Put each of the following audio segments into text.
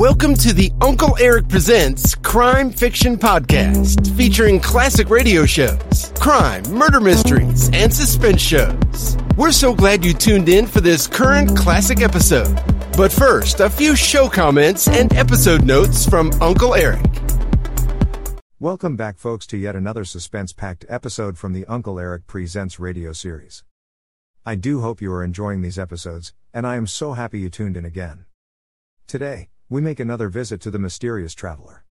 Welcome to the Uncle Eric Presents Crime Fiction Podcast, featuring classic radio shows, crime, murder mysteries, and suspense shows. We're so glad you tuned in for this current classic episode. But first, a few show comments and episode notes from Uncle Eric. Welcome back, folks, to yet another suspense packed episode from the Uncle Eric Presents radio series. I do hope you are enjoying these episodes, and I am so happy you tuned in again. Today, we make another visit to the mysterious traveler.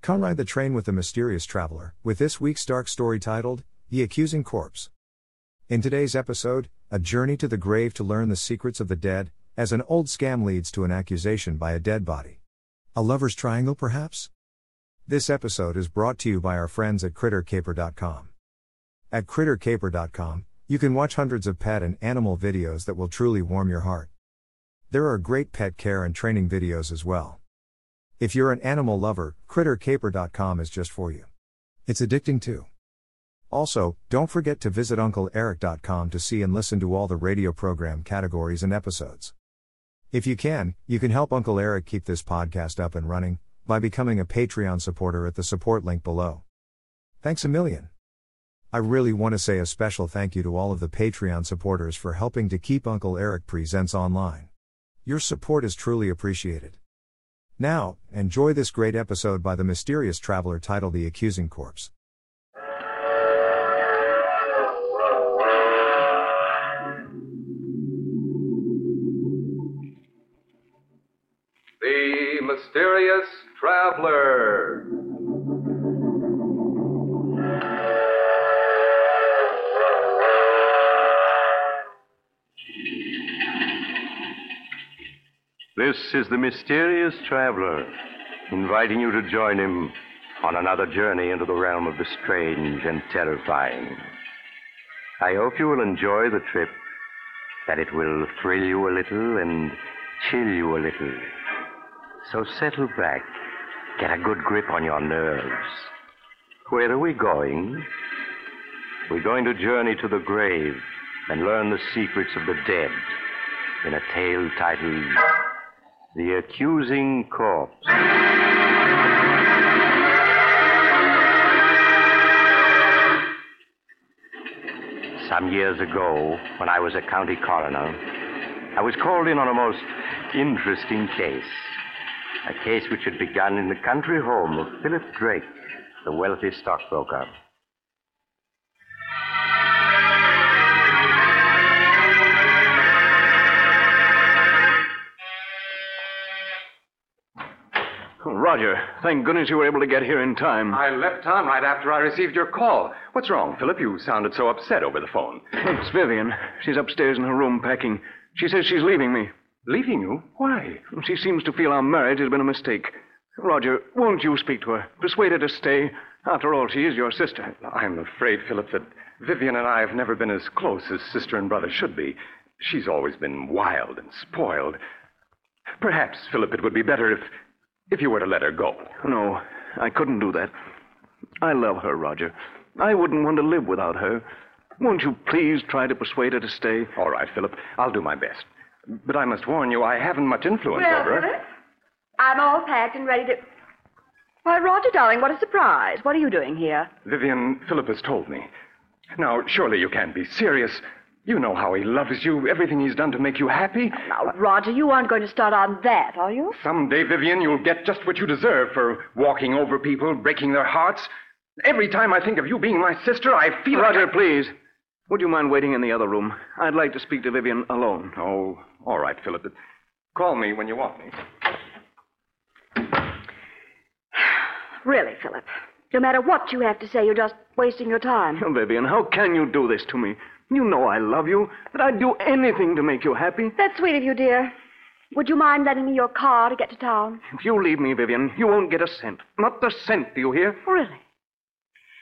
Come ride the train with the mysterious traveler, with this week's dark story titled, The Accusing Corpse. In today's episode, a journey to the grave to learn the secrets of the dead, as an old scam leads to an accusation by a dead body. A lover's triangle, perhaps? This episode is brought to you by our friends at CritterCaper.com. At CritterCaper.com, you can watch hundreds of pet and animal videos that will truly warm your heart. There are great pet care and training videos as well. If you're an animal lover, CritterCaper.com is just for you. It's addicting too. Also, don't forget to visit UncleEric.com to see and listen to all the radio program categories and episodes. If you can, you can help Uncle Eric keep this podcast up and running by becoming a Patreon supporter at the support link below. Thanks a million. I really want to say a special thank you to all of the Patreon supporters for helping to keep Uncle Eric Presents online. Your support is truly appreciated. Now, enjoy this great episode by the mysterious traveler titled The Accusing Corpse. The Mysterious Traveler. This is the mysterious traveler, inviting you to join him on another journey into the realm of the strange and terrifying. I hope you will enjoy the trip, that it will thrill you a little and chill you a little. So settle back, get a good grip on your nerves. Where are we going? We're going to journey to the grave and learn the secrets of the dead in a tale titled the accusing corpse. Some years ago, when I was a county coroner, I was called in on a most interesting case. A case which had begun in the country home of Philip Drake, the wealthy stockbroker. Oh, Roger, thank goodness you were able to get here in time. I left town right after I received your call. What's wrong, Philip? You sounded so upset over the phone. It's Vivian. She's upstairs in her room packing. She says she's leaving me. Leaving you? Why? She seems to feel our marriage has been a mistake. Roger, won't you speak to her? Persuade her to stay. After all, she is your sister. I'm afraid, Philip, that Vivian and I have never been as close as sister and brother should be. She's always been wild and spoiled. Perhaps, Philip, it would be better if if you were to let her go. No, I couldn't do that. I love her, Roger. I wouldn't want to live without her. Won't you please try to persuade her to stay? All right, Philip. I'll do my best. But I must warn you, I haven't much influence Well, over her. Philip, I'm all packed and ready to. Why, Roger, darling, what a surprise. What are you doing here? Vivian, Philip has told me. Now, surely you can't be serious. You know how he loves you, everything he's done to make you happy. Now, Roger, you aren't going to start on that, are you? Someday, Vivian, you'll get just what you deserve for walking over people, breaking their hearts. Every time I think of you being my sister, I feel Roger, like I... please. Would you mind waiting in the other room? I'd like to speak to Vivian alone. Oh, all right, Philip. But Call me when you want me. Really, Philip. No matter what you have to say, you're just wasting your time. Oh, Vivian, how can you do this to me? You know I love you, that I'd do anything to make you happy. That's sweet of you, dear. Would you mind lending me your car to get to town? If you leave me, Vivian, you won't get a cent. Not a cent, do you hear? Really?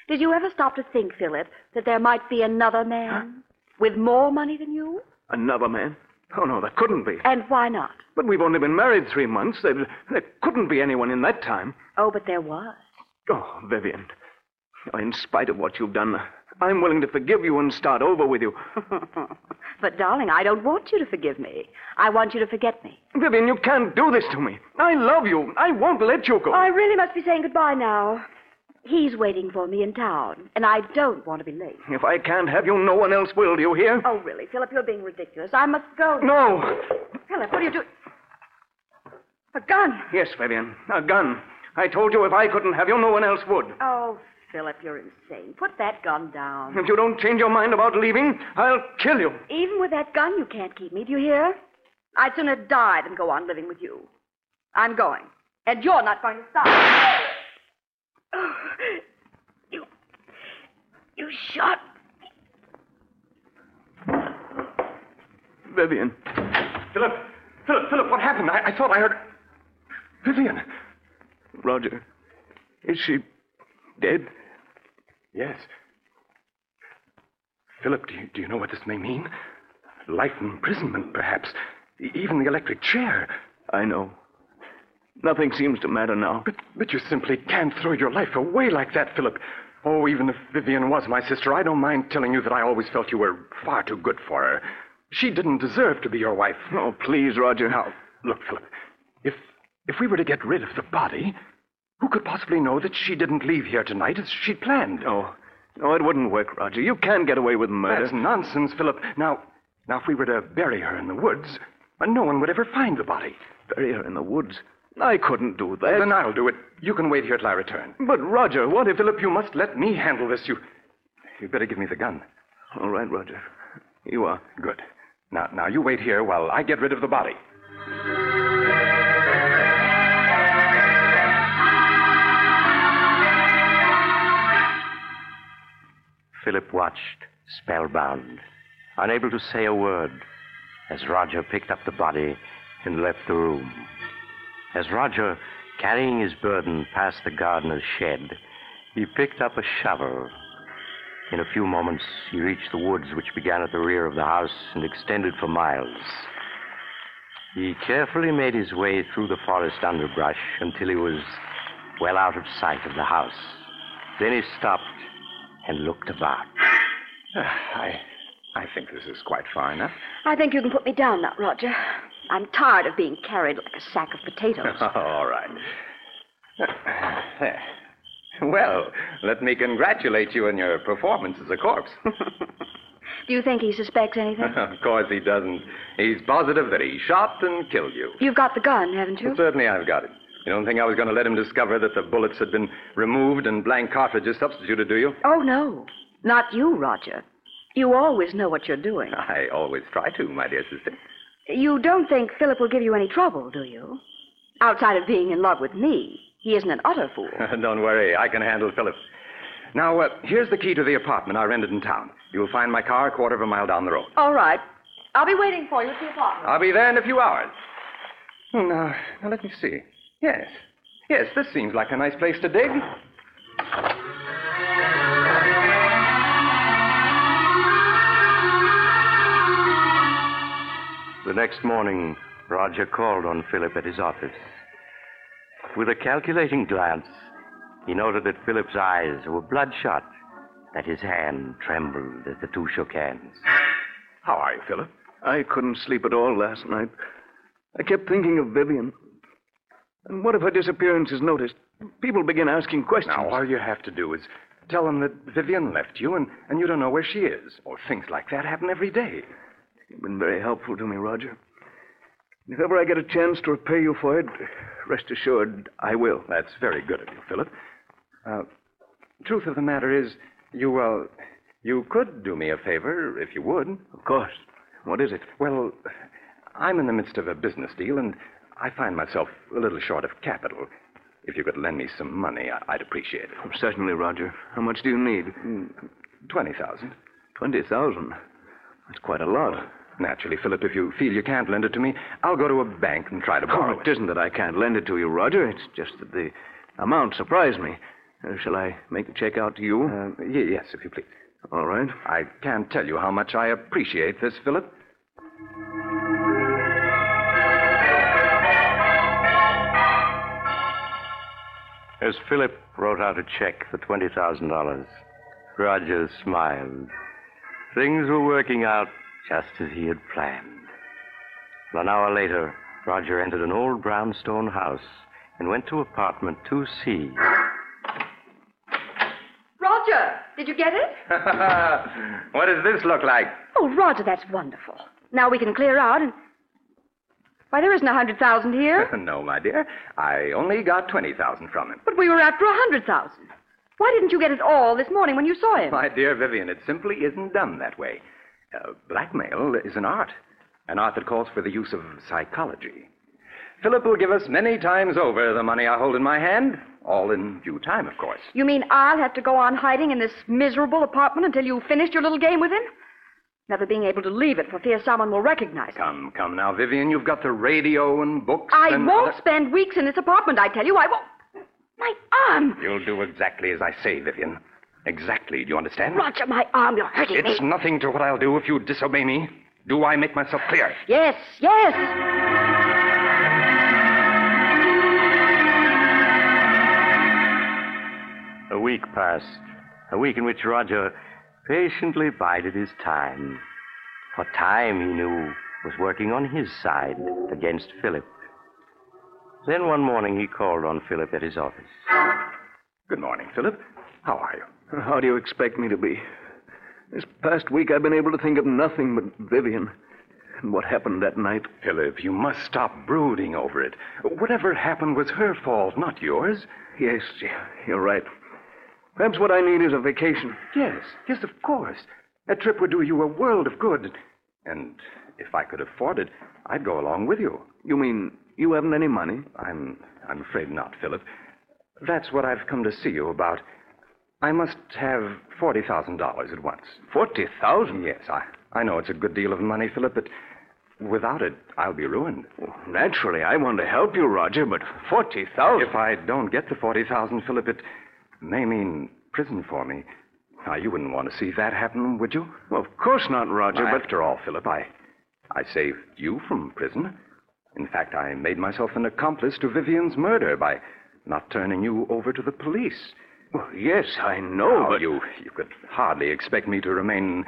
Did you ever stop to think, Philip, that there might be another man with more money than you? Another man? Oh, no, there couldn't be. And why not? But we've only been married three months. There, there couldn't be anyone in that time. Oh, but there was. Oh, Vivian. In spite of what you've done, I'm willing to forgive you and start over with you. but, darling, I don't want you to forgive me. I want you to forget me. Vivian, you can't do this to me. I love you. I won't let you go. I really must be saying goodbye now. He's waiting for me in town, and I don't want to be late. If I can't have you, no one else will. Do you hear? Oh, really, Philip, you're being ridiculous. I must go. No. Philip, what are you doing? A gun. Yes, Vivian, a gun. I told you if I couldn't have you, no one else would. Oh, Philip, you're insane. Put that gun down. If you don't change your mind about leaving, I'll kill you. Even with that gun, you can't keep me. Do you hear? I'd sooner die than go on living with you. I'm going. And you're not going to stop. You. You shot. Vivian. Philip! Philip, Philip, what happened? I, I thought I heard. Vivian. Roger. Is she dead? Yes. Philip, do you, do you know what this may mean? Life imprisonment, perhaps. E- Even the electric chair. I know. Nothing seems to matter now. But, but you simply can't throw your life away like that, Philip. Oh, even if Vivian was my sister, I don't mind telling you that I always felt you were far too good for her. She didn't deserve to be your wife. Oh, please, Roger. Now, look, Philip. If if we were to get rid of the body, who could possibly know that she didn't leave here tonight as she'd planned? No. No, it wouldn't work, Roger. You can't get away with murder. That's nonsense, Philip. Now, now, if we were to bury her in the woods, uh, no one would ever find the body. Bury her in the woods. I couldn't do that. Then I'll do it. You can wait here till I return. But, Roger, what if... Philip, you must let me handle this. You, you better give me the gun. All right, Roger. You are. Good. Now, now you wait here while I get rid of the body. Philip watched, spellbound, unable to say a word, as Roger picked up the body and left the room. As Roger, carrying his burden, passed the gardener's shed, he picked up a shovel. In a few moments, he reached the woods which began at the rear of the house and extended for miles. He carefully made his way through the forest underbrush until he was well out of sight of the house. Then he stopped and looked about. Ah, I, I think this is quite far enough. I think you can put me down now, Roger. I'm tired of being carried like a sack of potatoes. All right. There. Well, let me congratulate you on your performance as a corpse. Do you think he suspects anything? of course he doesn't. He's positive that he shot and killed you. You've got the gun, haven't you? Certainly I've got it. You don't think I was going to let him discover that the bullets had been removed and blank cartridges substituted, do you? Oh, no. Not you, Roger. You always know what you're doing. I always try to, my dear sister. You don't think Philip will give you any trouble, do you? Outside of being in love with me, he isn't an utter fool. don't worry, I can handle Philip. Now, uh, here's the key to the apartment I rented in town. You'll find my car a quarter of a mile down the road. All right. I'll be waiting for you at the apartment. I'll be there in a few hours. Oh, now, now let me see. Yes. Yes, this seems like a nice place to dig. The next morning, Roger called on Philip at his office. With a calculating glance, he noted that Philip's eyes were bloodshot, that his hand trembled as the two shook hands. How are you, Philip? I couldn't sleep at all last night. I kept thinking of Vivian. And what if her disappearance is noticed? People begin asking questions. Now, all you have to do is tell them that Vivian left you and, and you don't know where she is. Or things like that happen every day. You've been very helpful to me, Roger. If ever I get a chance to repay you for it, rest assured I will. That's very good of you, Philip. Uh, truth of the matter is, you, uh, you could do me a favor if you would. Of course. What is it? Well, I'm in the midst of a business deal, and I find myself a little short of capital. If you could lend me some money, I- I'd appreciate it. Oh, certainly, Roger. How much do you need? Twenty thousand. Twenty thousand. That's quite a lot. Naturally, Philip, if you feel you can't lend it to me, I'll go to a bank and try to borrow Oh, it isn't that I can't lend it to you, Roger. It's just that the amount surprised me. Uh, shall I make the check out to you? Uh, y- yes, if you please. All right. I can't tell you how much I appreciate this, Philip. As Philip wrote out a check for $20,000, Roger smiled. Things were working out just as he had planned. An hour later, Roger entered an old brownstone house and went to apartment 2C. Roger, did you get it? what does this look like? Oh, Roger, that's wonderful. Now we can clear out and. Why, there isn't a hundred thousand here. no, my dear. I only got 20,000 from him. But we were after a hundred thousand. Why didn't you get it all this morning when you saw him? My dear Vivian, it simply isn't done that way. Uh, blackmail is an art, an art that calls for the use of psychology. Philip will give us many times over the money I hold in my hand, all in due time, of course. You mean I'll have to go on hiding in this miserable apartment until you've finished your little game with him? Never being able to leave it for fear someone will recognize me. Come, come now, Vivian. You've got the radio and books. I and won't other- spend weeks in this apartment, I tell you. I won't. My arm! You'll do exactly as I say, Vivian. Exactly. Do you understand? Roger, my arm, you're hurting It's me. It's nothing to what I'll do if you disobey me. Do I make myself clear? Yes, yes. A week passed, a week in which Roger patiently bided his time. For time, he knew, was working on his side against Philip. Then one morning he called on Philip at his office. Good morning, Philip. How are you? How do you expect me to be? This past week I've been able to think of nothing but Vivian and what happened that night. Philip, you must stop brooding over it. Whatever happened was her fault, not yours. Yes, you're right. Perhaps what I need is a vacation. Yes, yes, of course. A trip would do you a world of good. And if I could afford it, I'd go along with you. You mean you haven't any money? I'm I'm afraid not, Philip. That's what I've come to see you about. I must have forty thousand dollars at once. Forty thousand? Yes, I I know it's a good deal of money, Philip, but without it, I'll be ruined. Naturally, I want to help you, Roger, but forty thousand. If I don't get the forty thousand, Philip, it may mean prison for me. Now, you wouldn't want to see that happen, would you? Well, of course not, Roger, but after all, Philip, I, I saved you from prison. In fact, I made myself an accomplice to Vivian's murder by not turning you over to the police. Well, yes, I know, Now, but you, you could hardly expect me to remain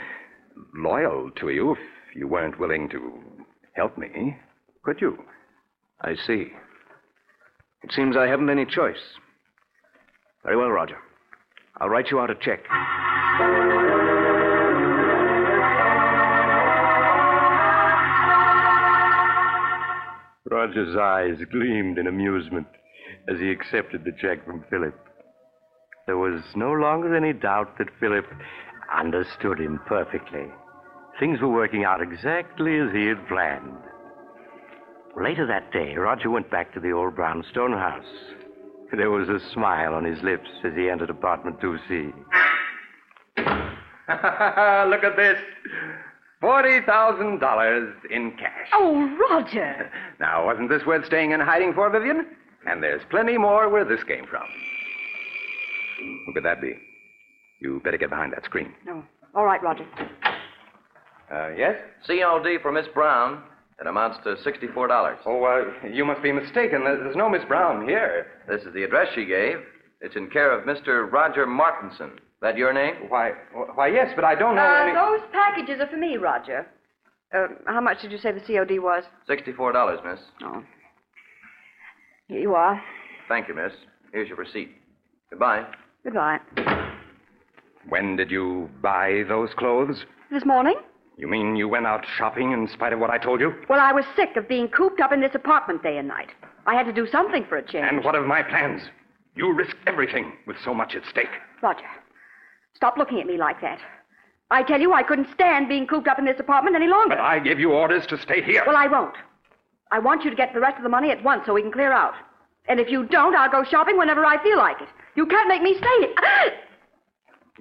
loyal to you if you weren't willing to help me, could you? I see. It seems I haven't any choice. Very well, Roger. I'll write you out a check. Roger's eyes gleamed in amusement as he accepted the check from Philip. There was no longer any doubt that Philip understood him perfectly. Things were working out exactly as he had planned. Later that day, Roger went back to the old brownstone house. There was a smile on his lips as he entered apartment 2C. Look at this. $40,000 in cash. Oh, Roger. Now, wasn't this worth staying in hiding for, Vivian? And there's plenty more where this came from. Who could that be? You better get behind that screen. No. All right, Roger. Uh, yes? COD for Miss Brown. It amounts to $64. Oh, uh, you must be mistaken. There's no Miss Brown here. This is the address she gave. It's in care of Mr. Roger Martinson. That your name? Why, why, yes, but I don't know Uh, any... those packages are for me, Roger. Uh, how much did you say the COD was? $64, miss. Oh. Here you are. Thank you, miss. Here's your receipt. Goodbye. Goodbye. When did you buy those clothes? This morning? You mean you went out shopping in spite of what I told you? Well, I was sick of being cooped up in this apartment day and night. I had to do something for a change. And what of my plans? You risked everything with so much at stake. Roger, stop looking at me like that. I tell you, I couldn't stand being cooped up in this apartment any longer. But I gave you orders to stay here. Well, I won't. I want you to get the rest of the money at once so we can clear out. And if you don't, I'll go shopping whenever I feel like it. You can't make me stay here.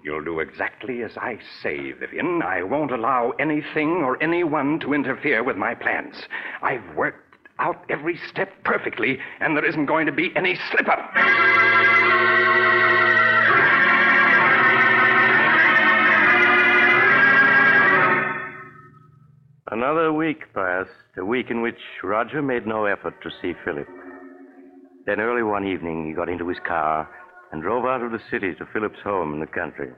You'll do exactly as I say, Vivian. I won't allow anything or anyone to interfere with my plans. I've worked out every step perfectly, and there isn't going to be any slip up. Another week passed, a week in which Roger made no effort to see Philip. Then early one evening, he got into his car and drove out of the city to Philip's home in the country.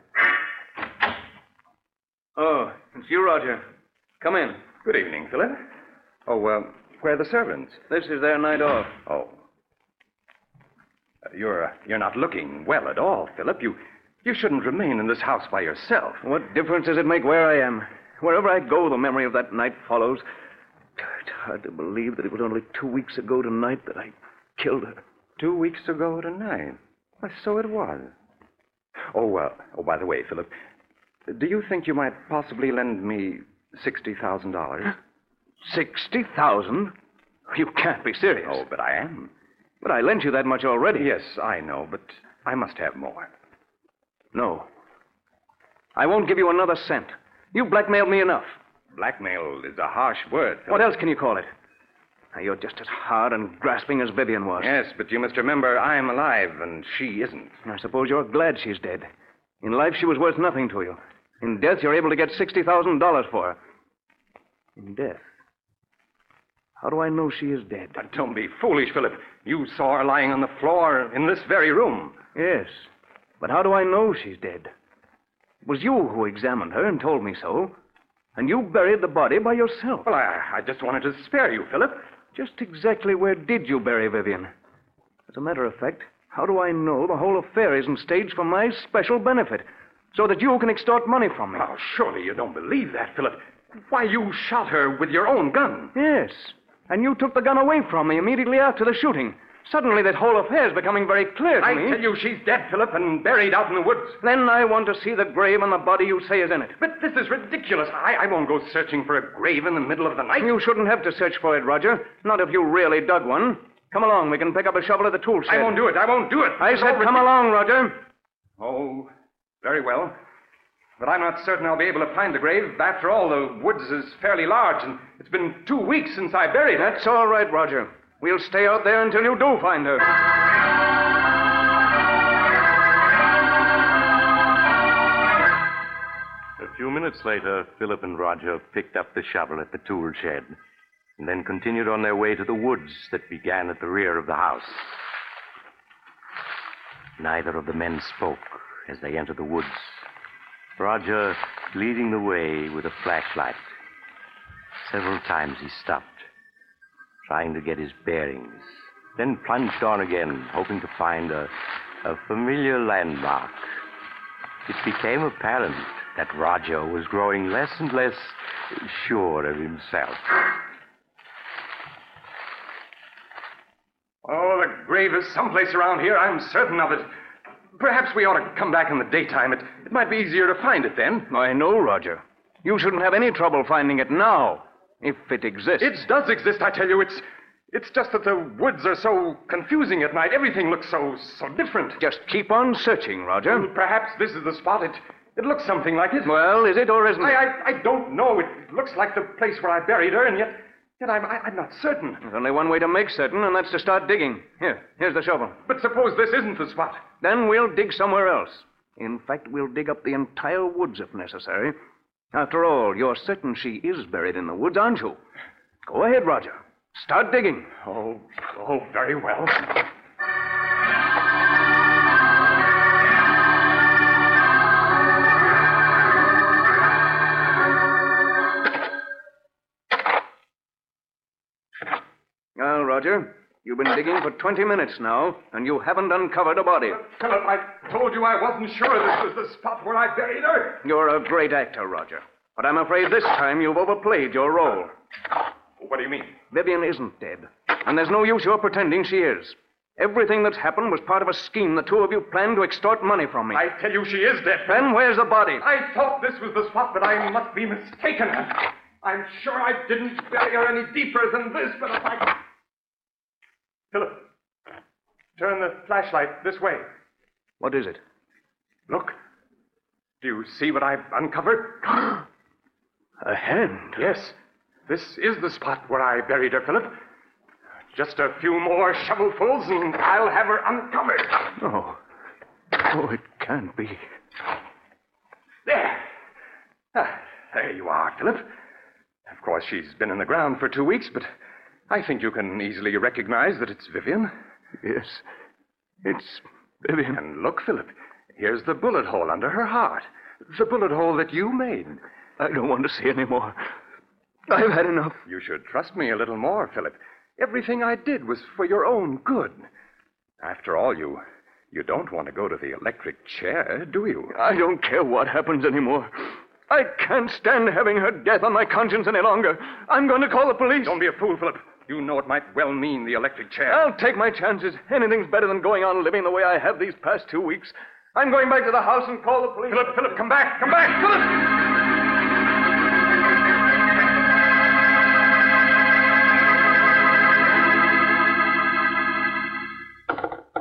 Oh, it's you, Roger. Come in. Good evening, Philip. Oh, uh, where are the servants? This is their night off. Oh. Uh, You're uh, you're not looking well at all, Philip. You you shouldn't remain in this house by yourself. What difference does it make where I am? Wherever I go, the memory of that night follows. It's hard to believe that it was only two weeks ago tonight that I killed her. Two weeks ago tonight. Why, so it was. Oh, uh, oh, by the way, Philip, do you think you might possibly lend me sixty thousand dollars? Sixty thousand? You can't be serious. Oh, but I am. But I lent you that much already. Yes, I know, but I must have more. No. I won't give you another cent. You blackmailed me enough. Blackmail is a harsh word. Philip. What else can you call it? Now, you're just as hard and grasping as Vivian was. Yes, but you must remember I'm alive and she isn't. I suppose you're glad she's dead. In life, she was worth nothing to you. In death, you're able to get $60,000 for her. In death? How do I know she is dead? Don't be foolish, Philip. You saw her lying on the floor in this very room. Yes. But how do I know she's dead? It was you who examined her and told me so. And you buried the body by yourself. Well, I, I just wanted to spare you, Philip. Just exactly where did you bury Vivian? As a matter of fact, how do I know the whole affair isn't staged for my special benefit? So that you can extort money from me? Oh, surely you don't believe that, Philip. Why, you shot her with your own gun. Yes. And you took the gun away from me immediately after the shooting. Suddenly, that whole affair is becoming very clear to I me. I tell you, she's dead, Philip, and buried out in the woods. Then I want to see the grave and the body you say is in it. But this is ridiculous. I, I won't go searching for a grave in the middle of the night. You shouldn't have to search for it, Roger. Not if you really dug one. Come along. We can pick up a shovel at the tool shed. I won't do it. I won't do it. I said come along, Roger. Oh, very well. But I'm not certain I'll be able to find the grave. After all, the woods is fairly large, and it's been two weeks since I buried it. That's all right, Roger. We'll stay out there until you do find her. A few minutes later, Philip and Roger picked up the shovel at the tool shed and then continued on their way to the woods that began at the rear of the house. Neither of the men spoke as they entered the woods. Roger leading the way with a flashlight. Several times he stopped, trying to get his bearings, then plunged on again, hoping to find a, a familiar landmark. It became apparent that Roger was growing less and less sure of himself. Oh, the grave is someplace around here. I'm certain of it. Perhaps we ought to come back in the daytime. It, it might be easier to find it then. I know, Roger. You shouldn't have any trouble finding it now, if it exists. It does exist, I tell you. It's it's just that the woods are so confusing at night. Everything looks so so different. Just keep on searching, Roger. Well, perhaps this is the spot. It it looks something like it. Well, is it or isn't I, it? I, I don't know. It looks like the place where I buried her, and yet, yet I'm, I, I'm not certain. There's only one way to make certain, and that's to start digging. Here, here's the shovel. But suppose this isn't the spot. Then we'll dig somewhere else. In fact, we'll dig up the entire woods if necessary. After all, you're certain she is buried in the woods, aren't you? Go ahead, Roger. Start digging. Oh, oh, very well. Well, Roger, you've been digging for 20 minutes now, and you haven't uncovered a body. Philip, I told you I wasn't sure this was the spot where I buried her. You're a great actor, Roger. But I'm afraid this time you've overplayed your role. What do you mean? Vivian isn't dead, and there's no use your pretending she is. Everything that's happened was part of a scheme the two of you planned to extort money from me. I tell you she is dead. Then where's the body? I thought this was the spot, but I must be mistaken. I'm sure I didn't bury her any deeper than this, but if I. Philip, turn the flashlight this way. What is it? Look. Do you see what I've uncovered? A hand. yes. This is the spot where I buried her, Philip. Just a few more shovelfuls, and I'll have her uncovered. No. Oh, it can't be. There. Ah, there you are, Philip. Of course, she's been in the ground for two weeks, but I think you can easily recognize that it's Vivian. Yes. It's Vivian. And look, Philip, here's the bullet hole under her heart. The bullet hole that you made. I don't want to see any more. I've had enough. You should trust me a little more, Philip. Everything I did was for your own good. After all, you you don't want to go to the electric chair, do you? I don't care what happens anymore. I can't stand having her death on my conscience any longer. I'm going to call the police. Don't be a fool, Philip. You know it might well mean the electric chair. I'll take my chances. Anything's better than going on living the way I have these past two weeks. I'm going back to the house and call the police. Philip, Philip, come back, come back, Philip!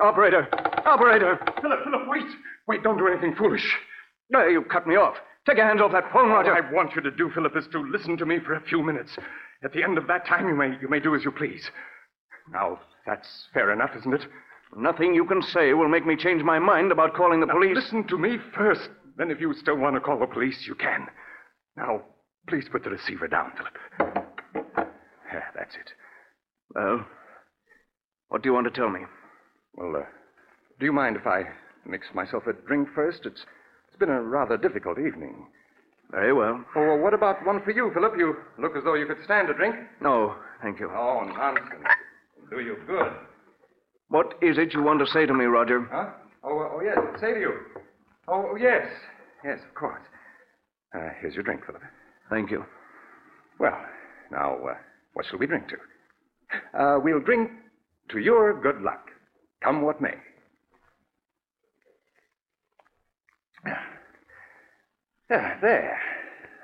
Operator! Operator! Philip, Philip, wait. Wait, don't do anything foolish. No, you cut me off. Take your hands off that phone, Roger. All I want you to do, Philip, is to listen to me for a few minutes. At the end of that time, you may, you may do as you please. Now, that's fair enough, isn't it? Nothing you can say will make me change my mind about calling the Now, police. listen to me first. Then, if you still want to call the police, you can. Now, please put the receiver down, Philip. Yeah, that's it. Well, what do you want to tell me? Well, uh, do you mind if I mix myself a drink first? It's it's been a rather difficult evening. Very well. Oh, well, what about one for you, Philip? You look as though you could stand a drink. No, thank you. Oh, nonsense. It'll do you good. What is it you want to say to me, Roger? Huh? Oh, oh yes. Say to you. Oh, oh, yes. Yes, of course. Uh, here's your drink, Philip. Thank you. Well, now, uh, what shall we drink to? Uh, we'll drink to your good luck, come what may. Ah, there.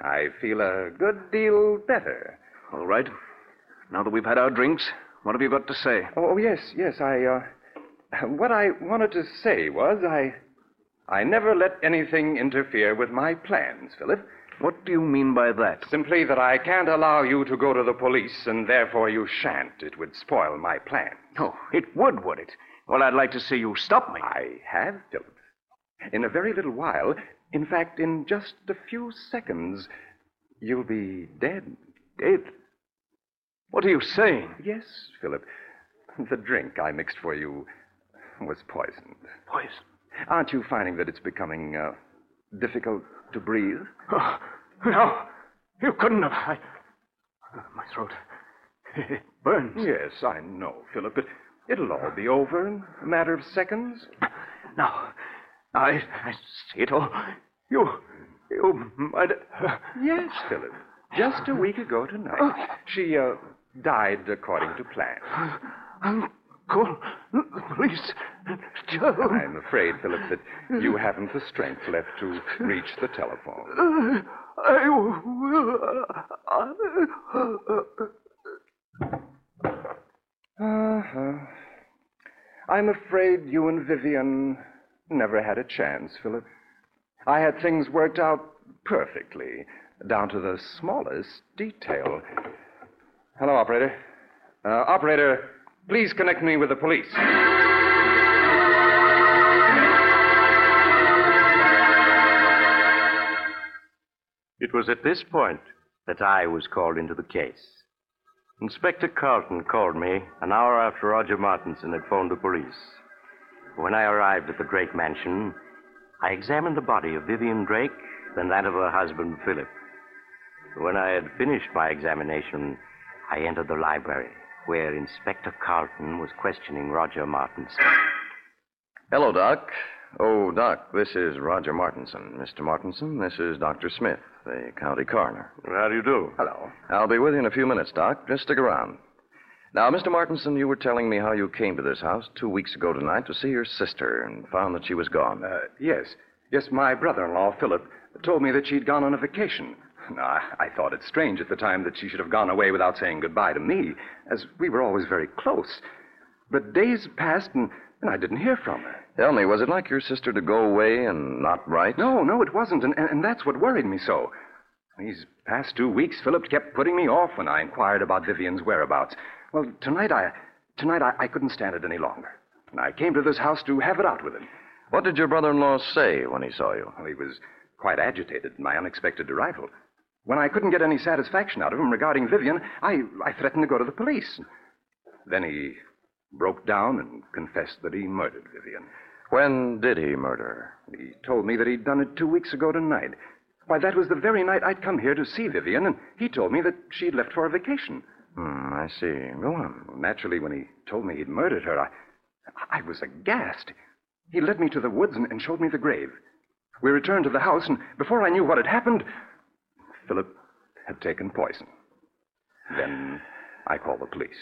I feel a good deal better. All right. Now that we've had our drinks, what have you got to say? Oh, oh, yes, yes. I, uh, what I wanted to say was I, I never let anything interfere with my plans, Philip. What do you mean by that? Simply that I can't allow you to go to the police, and therefore you shan't. It would spoil my plan. Oh, it would, would it? Well, I'd like to see you stop me. I have, Philip. In a very little while, in fact, in just a few seconds, you'll be dead. Dead? What are you saying? Yes, Philip. The drink I mixed for you was poisoned. Poison. Aren't you finding that it's becoming uh, difficult to breathe? Oh, no, you couldn't have. I... My throat. It burns. Yes, I know, Philip, but it'll all be over in a matter of seconds. Now, I, I see it all. You, you might. Yes, Philip. Just a week ago tonight, she uh, died according to plan. Uncle, please, Joe. I'm afraid, Philip, that you haven't the strength left to reach the telephone. I will. Uh-huh. I'm afraid you and Vivian never had a chance, Philip. I had things worked out perfectly, down to the smallest detail. Hello, operator. Uh, operator, please connect me with the police. It was at this point that I was called into the case. Inspector Carlton called me an hour after Roger Martinson had phoned the police. When I arrived at the Drake mansion, I examined the body of Vivian Drake, then that of her husband, Philip. When I had finished my examination, I entered the library, where Inspector Carlton was questioning Roger Martinson. Hello, Doc. Oh, Doc, this is Roger Martinson. Mr. Martinson, this is Dr. Smith, the county coroner. How do you do? Hello. I'll be with you in a few minutes, Doc. Just stick around. Now, Mr. Martinson, you were telling me how you came to this house two weeks ago tonight to see your sister and found that she was gone. Uh, yes. Yes, my brother in law, Philip, told me that she'd gone on a vacation. Now, I, I thought it strange at the time that she should have gone away without saying goodbye to me, as we were always very close. But days passed, and, and I didn't hear from her. Tell me, was it like your sister to go away and not write? No, no, it wasn't, and, and, and that's what worried me so. These past two weeks, Philip kept putting me off when I inquired about Vivian's whereabouts. Well, tonight I tonight I, I couldn't stand it any longer. And I came to this house to have it out with him. What did your brother in law say when he saw you? Well, he was quite agitated at my unexpected arrival. When I couldn't get any satisfaction out of him regarding Vivian, I, I threatened to go to the police. Then he broke down and confessed that he murdered Vivian. When did he murder her? He told me that he'd done it two weeks ago tonight, Why, that was the very night I'd come here to see Vivian, and he told me that she'd left for a vacation. Hmm, I see. Go on. Well, naturally, when he told me he'd murdered her, I, I was aghast. He led me to the woods and, and showed me the grave. We returned to the house, and before I knew what had happened, Philip had taken poison. Then I called the police.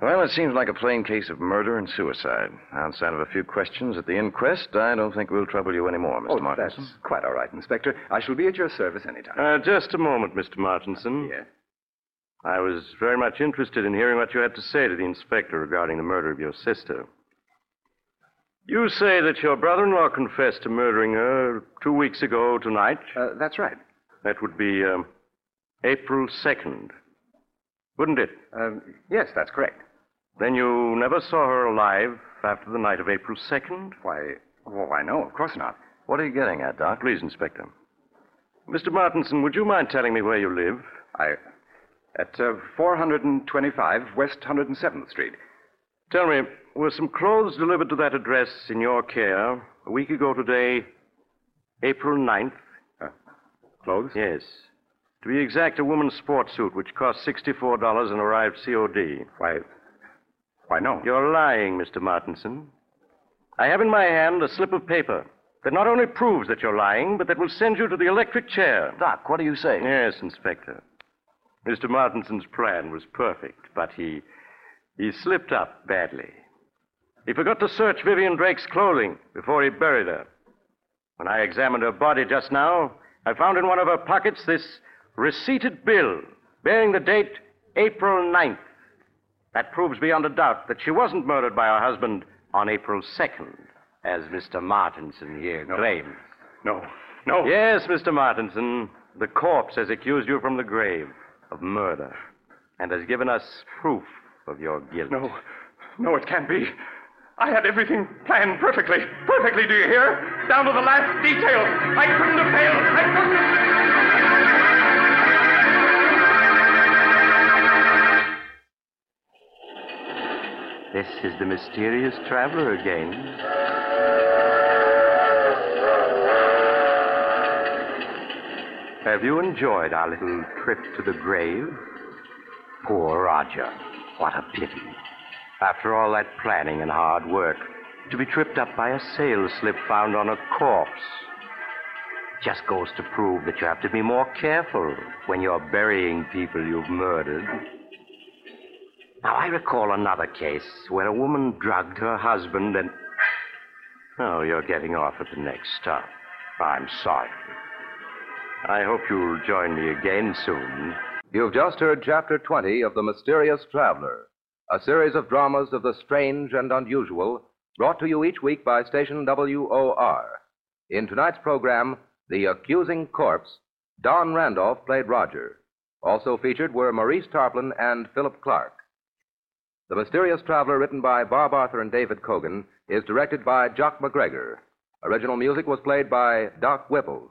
Well, it seems like a plain case of murder and suicide. Outside of a few questions at the inquest, I don't think we'll trouble you anymore, Mr. oh, Martinson. that's quite all right, Inspector. I shall be at your service anytime. Uh, just a moment, Mr. Martinson. yes? I was very much interested in hearing what you had to say to the inspector regarding the murder of your sister. You say that your brother in law confessed to murdering her two weeks ago tonight. Uh, that's right. That would be um, April 2nd, wouldn't it? Um, yes, that's correct. Then you never saw her alive after the night of April 2nd? Why, why, no, of course not. What are you getting at, Doc? Please, Inspector. Mr. Martinson, would you mind telling me where you live? I. At uh, 425 West 107th Street. Tell me, were some clothes delivered to that address in your care a week ago today, April 9th? Clothes? Yes. To be exact, a woman's sports suit, which cost $64 and arrived COD. Why, why, no. You're lying, Mr. Martinson. I have in my hand a slip of paper that not only proves that you're lying, but that will send you to the electric chair. Doc, what are you saying? Yes, Inspector. Mr. Martinson's plan was perfect, but he he slipped up badly. He forgot to search Vivian Drake's clothing before he buried her. When I examined her body just now, I found in one of her pockets this receipted bill bearing the date April 9th. That proves beyond a doubt that she wasn't murdered by her husband on April 2nd, as Mr. Martinson here claims. No, no. Yes, Mr. Martinson. The corpse has accused you from the grave of murder and has given us proof of your guilt. No, no, it can't be. I had everything planned perfectly. Perfectly, do you hear? Down to the last detail. I couldn't have failed. I couldn't have. This is the mysterious traveler again. Have you enjoyed our little trip to the grave? Poor Roger. What a pity. After all that planning and hard work, to be tripped up by a sail slip found on a corpse. Just goes to prove that you have to be more careful when you're burying people you've murdered. Now, I recall another case where a woman drugged her husband and. Oh, you're getting off at the next stop. I'm sorry. I hope you'll join me again soon. You've just heard Chapter 20 of The Mysterious Traveler, a series of dramas of the strange and unusual brought to you each week by station WOR. In tonight's program, The Accusing Corpse, Don Randolph played Roger. Also featured were Maurice Tarplin and Philip Clark. The Mysterious Traveler, written by Bob Arthur and David Kogan, is directed by Jock MacGregor. Original music was played by Doc Whipple.